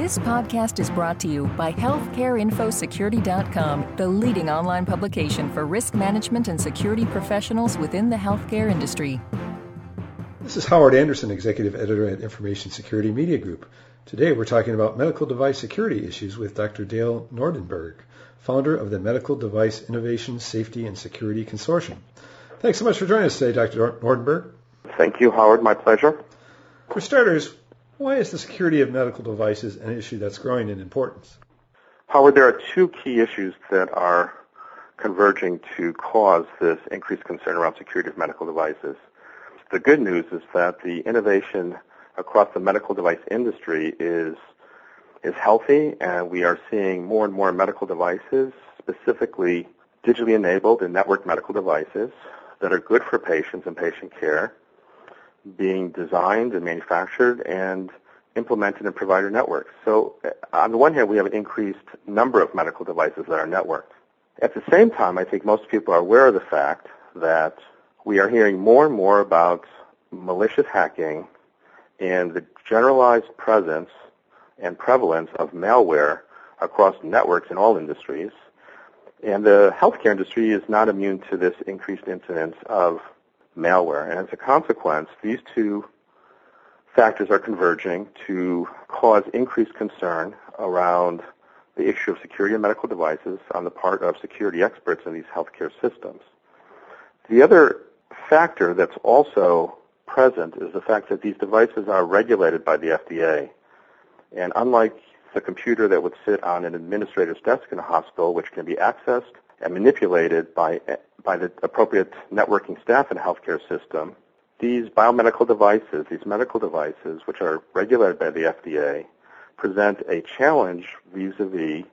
This podcast is brought to you by HealthcareInfoSecurity.com, the leading online publication for risk management and security professionals within the healthcare industry. This is Howard Anderson, Executive Editor at Information Security Media Group. Today we're talking about medical device security issues with Dr. Dale Nordenberg, founder of the Medical Device Innovation, Safety, and Security Consortium. Thanks so much for joining us today, Dr. Nordenberg. Thank you, Howard. My pleasure. For starters, why is the security of medical devices an issue that's growing in importance? Howard, there are two key issues that are converging to cause this increased concern around security of medical devices. The good news is that the innovation across the medical device industry is is healthy, and we are seeing more and more medical devices, specifically digitally enabled and networked medical devices, that are good for patients and patient care, being designed and manufactured and implemented in provider networks. So uh, on the one hand, we have an increased number of medical devices that are networked. At the same time, I think most people are aware of the fact that we are hearing more and more about malicious hacking and the generalized presence and prevalence of malware across networks in all industries. And the healthcare industry is not immune to this increased incidence of malware. And as a consequence, these two factors are converging to cause increased concern around the issue of security of medical devices on the part of security experts in these healthcare systems. The other factor that's also present is the fact that these devices are regulated by the FDA. And unlike the computer that would sit on an administrator's desk in a hospital, which can be accessed and manipulated by by the appropriate networking staff in a healthcare system, these biomedical devices, these medical devices, which are regulated by the FDA, present a challenge vis-a-vis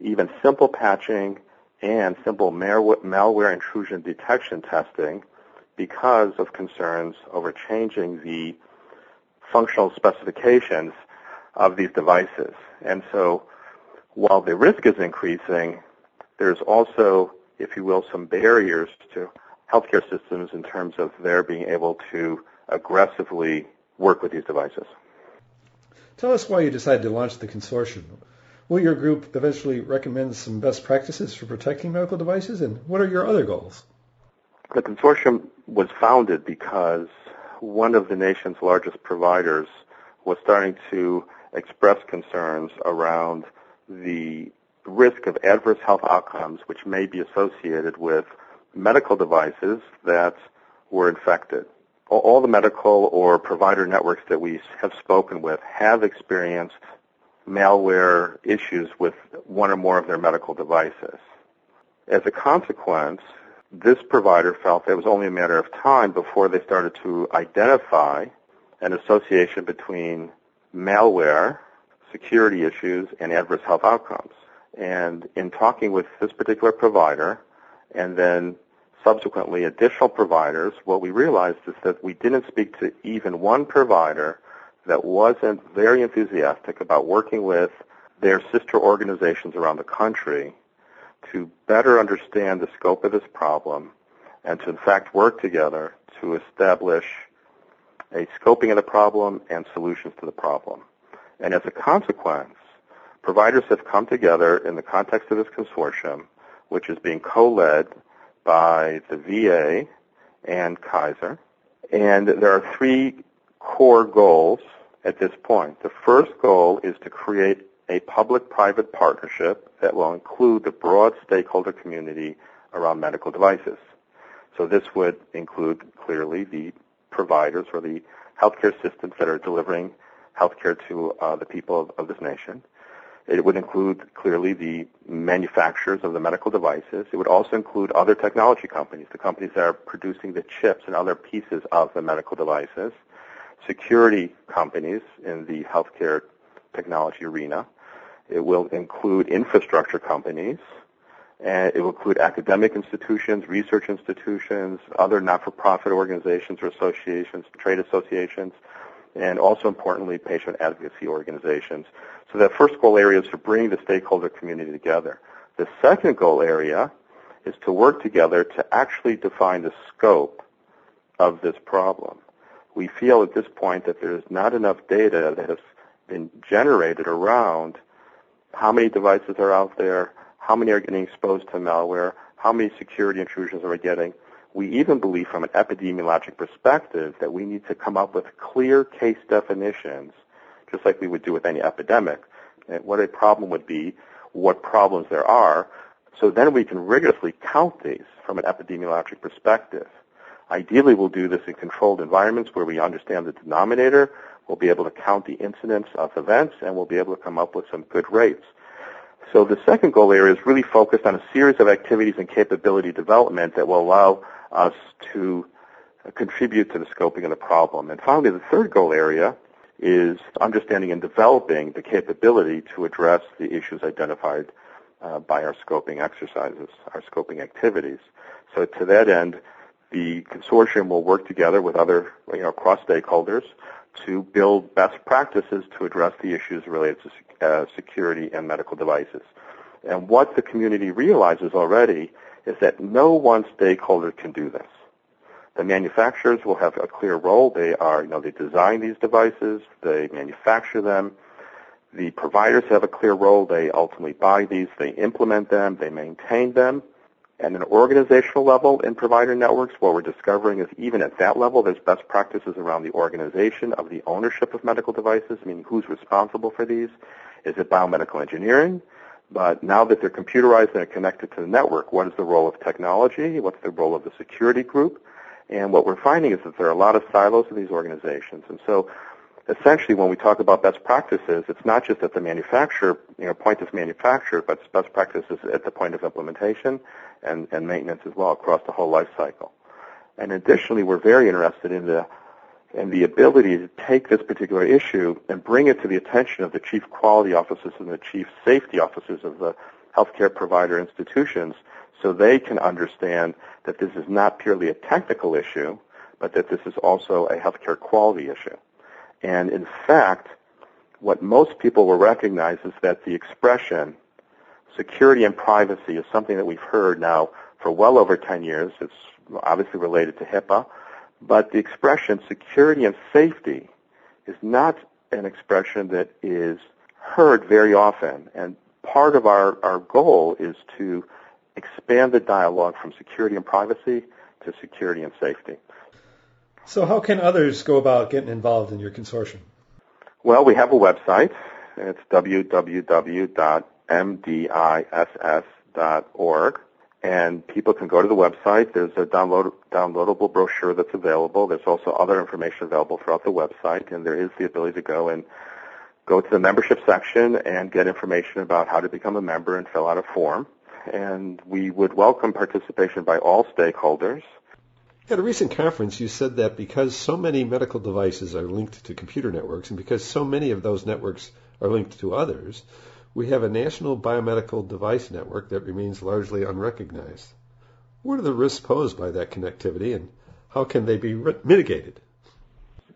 even simple patching and simple malware intrusion detection testing because of concerns over changing the functional specifications of these devices. And so while the risk is increasing, there's also if you will, some barriers to healthcare systems in terms of their being able to aggressively work with these devices. Tell us why you decided to launch the consortium. Will your group eventually recommend some best practices for protecting medical devices, and what are your other goals? The consortium was founded because one of the nation's largest providers was starting to express concerns around the risk of adverse health outcomes which may be associated with medical devices that were infected. All the medical or provider networks that we have spoken with have experienced malware issues with one or more of their medical devices. As a consequence, this provider felt it was only a matter of time before they started to identify an association between malware, security issues, and adverse health outcomes. And in talking with this particular provider and then subsequently additional providers, what we realized is that we didn't speak to even one provider that wasn't very enthusiastic about working with their sister organizations around the country to better understand the scope of this problem and to in fact work together to establish a scoping of the problem and solutions to the problem. And as a consequence, providers have come together in the context of this consortium, which is being co-led by the VA and Kaiser. And there are three core goals at this point. The first goal is to create a public-private partnership that will include the broad stakeholder community around medical devices. So this would include clearly the providers or the healthcare systems that are delivering healthcare to uh, the people of, of this nation. It would include clearly the manufacturers of the medical devices. It would also include other technology companies, the companies that are producing the chips and other pieces of the medical devices, security companies in the healthcare technology arena. It will include infrastructure companies, and it will include academic institutions, research institutions, other not-for-profit organizations or associations, trade associations, and also importantly, patient advocacy organizations. So that first goal area is to bring the stakeholder community together. The second goal area is to work together to actually define the scope of this problem. We feel at this point that there is not enough data that has been generated around how many devices are out there, how many are getting exposed to malware, how many security intrusions are we getting. We even believe from an epidemiologic perspective that we need to come up with clear case definitions, just like we would do with any epidemic, what a problem would be, what problems there are, so then we can rigorously count these from an epidemiologic perspective. Ideally, we'll do this in controlled environments where we understand the denominator. We'll be able to count the incidence of events, and we'll be able to come up with some good rates. So the second goal area is really focused on a series of activities and capability development that will allow us to contribute to the scoping of the problem. And finally, the third goal area is understanding and developing the capability to address the issues identified uh, by our scoping exercises, our scoping activities. So to that end, the consortium will work together with other, you know, cross stakeholders to build best practices to address the issues related to uh, security and medical devices. And what the community realizes already is that no one stakeholder can do this. The manufacturers will have a clear role. They are, you know, they design these devices, they manufacture them. The providers have a clear role. They ultimately buy these, they implement them, they maintain them. At an organizational level in provider networks, what we're discovering is even at that level, there's best practices around the organization of the ownership of medical devices, meaning who's responsible for these. Is it biomedical engineering? But now that they're computerized and they're connected to the network, what is the role of technology? What's the role of the security group? And what we're finding is that there are a lot of silos in these organizations. And so essentially when we talk about best practices, it's not just at the manufacturer, you know, point of manufacture, but best practices at the point of implementation and, and maintenance as well across the whole life cycle. And additionally, we're very interested in the and the ability to take this particular issue and bring it to the attention of the chief quality officers and the chief safety officers of the healthcare provider institutions so they can understand that this is not purely a technical issue, but that this is also a healthcare quality issue. And in fact, what most people will recognize is that the expression security and privacy is something that we've heard now for well over 10 years. It's obviously related to HIPAA, but the expression security and safety is not an expression that is heard very often. And part of our, our goal is to expand the dialogue from security and privacy to security and safety. So how can others go about getting involved in your consortium? Well, we have a website. It's www.mdiss.org and people can go to the website. There's a download, downloadable brochure that's available. There's also other information available throughout the website, and there is the ability to go and go to the membership section and get information about how to become a member and fill out a form. And we would welcome participation by all stakeholders. At a recent conference, you said that because so many medical devices are linked to computer networks, and because so many of those networks are linked to others, we have a national biomedical device network that remains largely unrecognized. What are the risks posed by that connectivity and how can they be mitigated?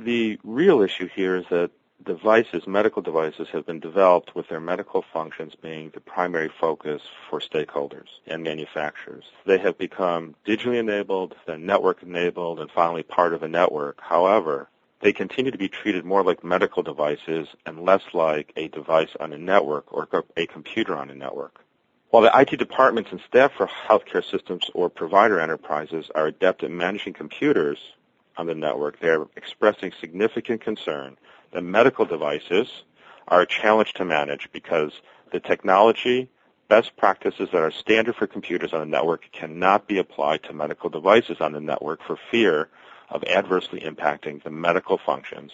The real issue here is that devices, medical devices, have been developed with their medical functions being the primary focus for stakeholders and manufacturers. They have become digitally enabled, then network enabled, and finally part of a network. However, they continue to be treated more like medical devices and less like a device on a network or a computer on a network. While the IT departments and staff for healthcare systems or provider enterprises are adept at managing computers on the network, they are expressing significant concern that medical devices are a challenge to manage because the technology, best practices that are standard for computers on the network cannot be applied to medical devices on the network for fear of adversely impacting the medical functions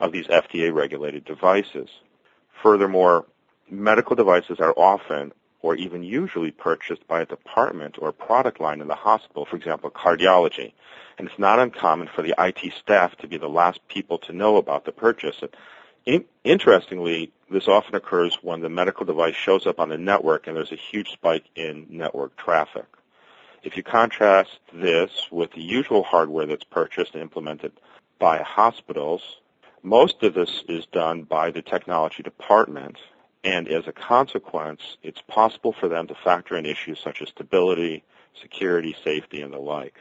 of these FDA-regulated devices. Furthermore, medical devices are often or even usually purchased by a department or product line in the hospital, for example, cardiology. And it's not uncommon for the IT staff to be the last people to know about the purchase. In- interestingly, this often occurs when the medical device shows up on the network and there's a huge spike in network traffic. If you contrast this with the usual hardware that's purchased and implemented by hospitals, most of this is done by the technology department, and as a consequence, it's possible for them to factor in issues such as stability, security, safety, and the like.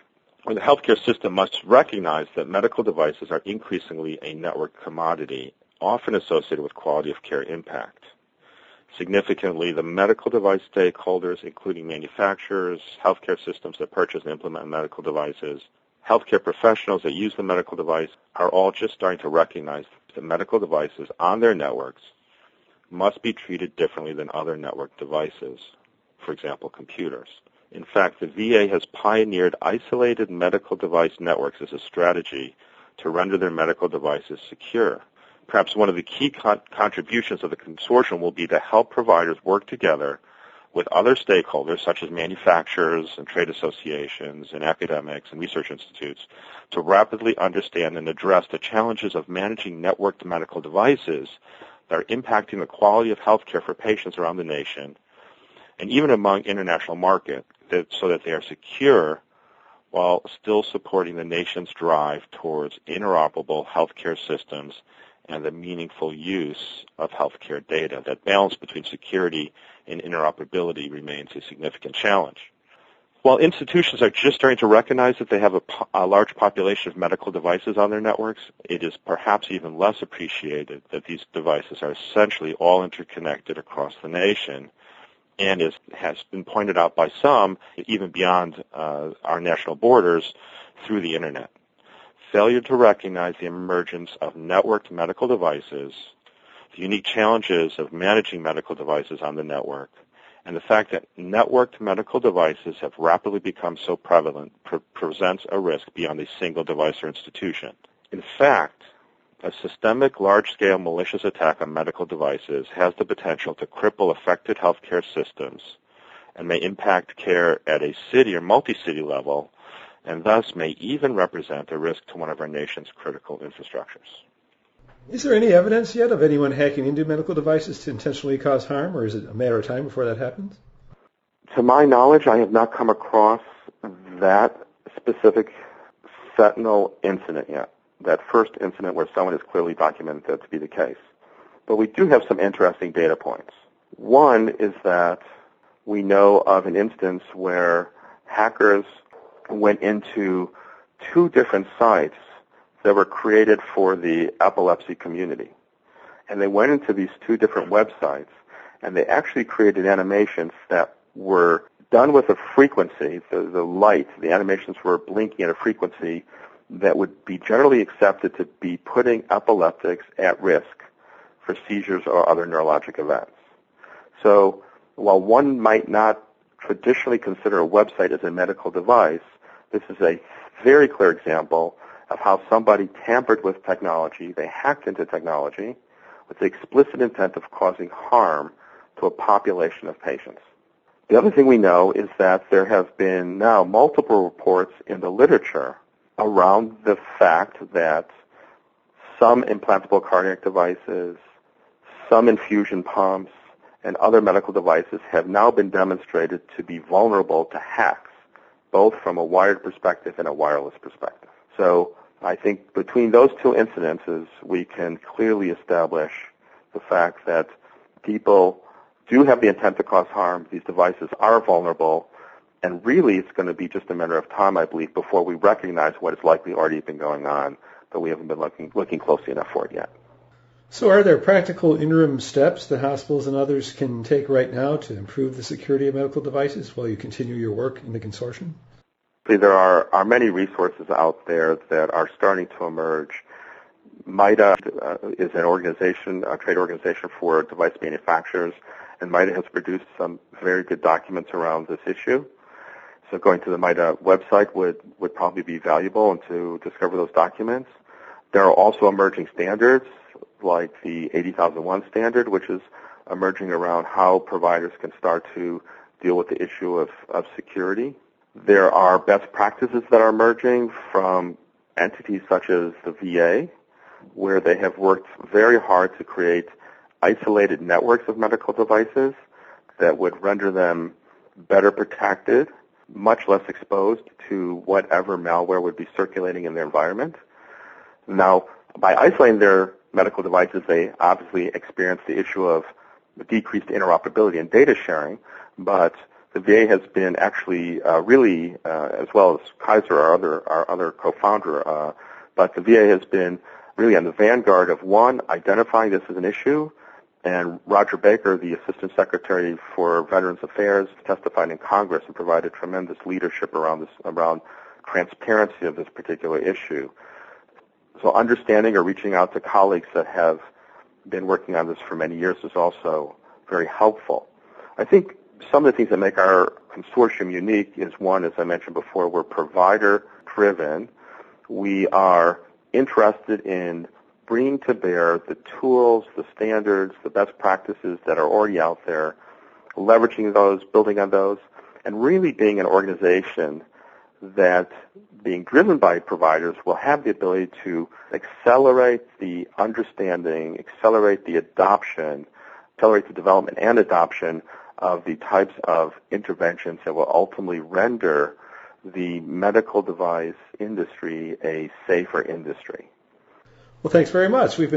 the healthcare system must recognize that medical devices are increasingly a network commodity often associated with quality of care impact. Significantly, the medical device stakeholders, including manufacturers, healthcare systems that purchase and implement medical devices, healthcare professionals that use the medical device, are all just starting to recognize that medical devices on their networks must be treated differently than other network devices, for example, computers. In fact, the VA has pioneered isolated medical device networks as a strategy to render their medical devices secure. Perhaps one of the key con- contributions of the consortium will be to help providers work together with other stakeholders such as manufacturers and trade associations and academics and research institutes to rapidly understand and address the challenges of managing networked medical devices that are impacting the quality of healthcare for patients around the nation and even among international markets so that they are secure while still supporting the nation's drive towards interoperable healthcare systems and the meaningful use of healthcare data. That balance between security and interoperability remains a significant challenge. While institutions are just starting to recognize that they have a, a, large population of medical devices on their networks, it is perhaps even less appreciated that these devices are essentially all interconnected across the nation and is, has been pointed out by some, even beyond uh, our national borders, through the Internet. Failure to recognize the emergence of networked medical devices, the unique challenges of managing medical devices on the network, and the fact that networked medical devices have rapidly become so prevalent pre- presents a risk beyond a single device or institution. In fact, a systemic large-scale malicious attack on medical devices has the potential to cripple affected healthcare systems and may impact care at a city or multi-city level and thus may even represent a risk to one of our nation's critical infrastructures. Is there any evidence yet of anyone hacking into medical devices to intentionally cause harm, or is it a matter of time before that happens? To my knowledge, I have not come across that specific Sentinel incident yet that first incident where someone has clearly documented that to be the case. But we do have some interesting data points. One is that we know of an instance where hackers went into two different sites that were created for the epilepsy community. And they went into these two different websites and they actually created animations that were done with a frequency, the, the light, the animations were blinking at a frequency that would be generally accepted to be putting epileptics at risk for seizures or other neurologic events. So while one might not traditionally consider a website as a medical device, this is a very clear example of how somebody tampered with technology, they hacked into technology with the explicit intent of causing harm to a population of patients. The other thing we know is that there have been now multiple reports in the literature around the fact that some implantable cardiac devices, some infusion pumps, and other medical devices have now been demonstrated to be vulnerable to hacks, both from a wired perspective and a wireless perspective. So I think between those two incidences, we can clearly establish the fact that people do have the intent to cause harm. These devices are vulnerable, and really, it's going to be just a matter of time, I believe, before we recognize what has likely already been going on, but we haven't been looking, looking closely enough for it yet. So are there practical interim steps that hospitals and others can take right now to improve the security of medical devices while you continue your work in the consortium? There are, are many resources out there that are starting to emerge. MITA uh, is an organization, a trade organization for device manufacturers, and MITA has produced some very good documents around this issue. So going to the MITA website would, would probably be valuable and to discover those documents. There are also emerging standards like the 80001 standard, which is emerging around how providers can start to deal with the issue of, of security. There are best practices that are emerging from entities such as the VA, where they have worked very hard to create isolated networks of medical devices that would render them better protected much less exposed to whatever malware would be circulating in their environment. Now, by isolating their medical devices, they obviously experience the issue of decreased interoperability and data sharing, but the VA has been actually uh, really, uh, as well as Kaiser, our other, our other co-founder, uh, but the VA has been really on the vanguard of one, identifying this as an issue, and Roger Baker, the Assistant Secretary for Veterans Affairs, testified in Congress and provided tremendous leadership around this, around transparency of this particular issue. So understanding or reaching out to colleagues that have been working on this for many years is also very helpful. I think some of the things that make our consortium unique is one, as I mentioned before, we're provider driven. We are interested in bringing to bear the tools, the standards, the best practices that are already out there, leveraging those, building on those, and really being an organization that being driven by providers will have the ability to accelerate the understanding, accelerate the adoption, accelerate the development and adoption of the types of interventions that will ultimately render the medical device industry a safer industry. Well, thanks very much. We've been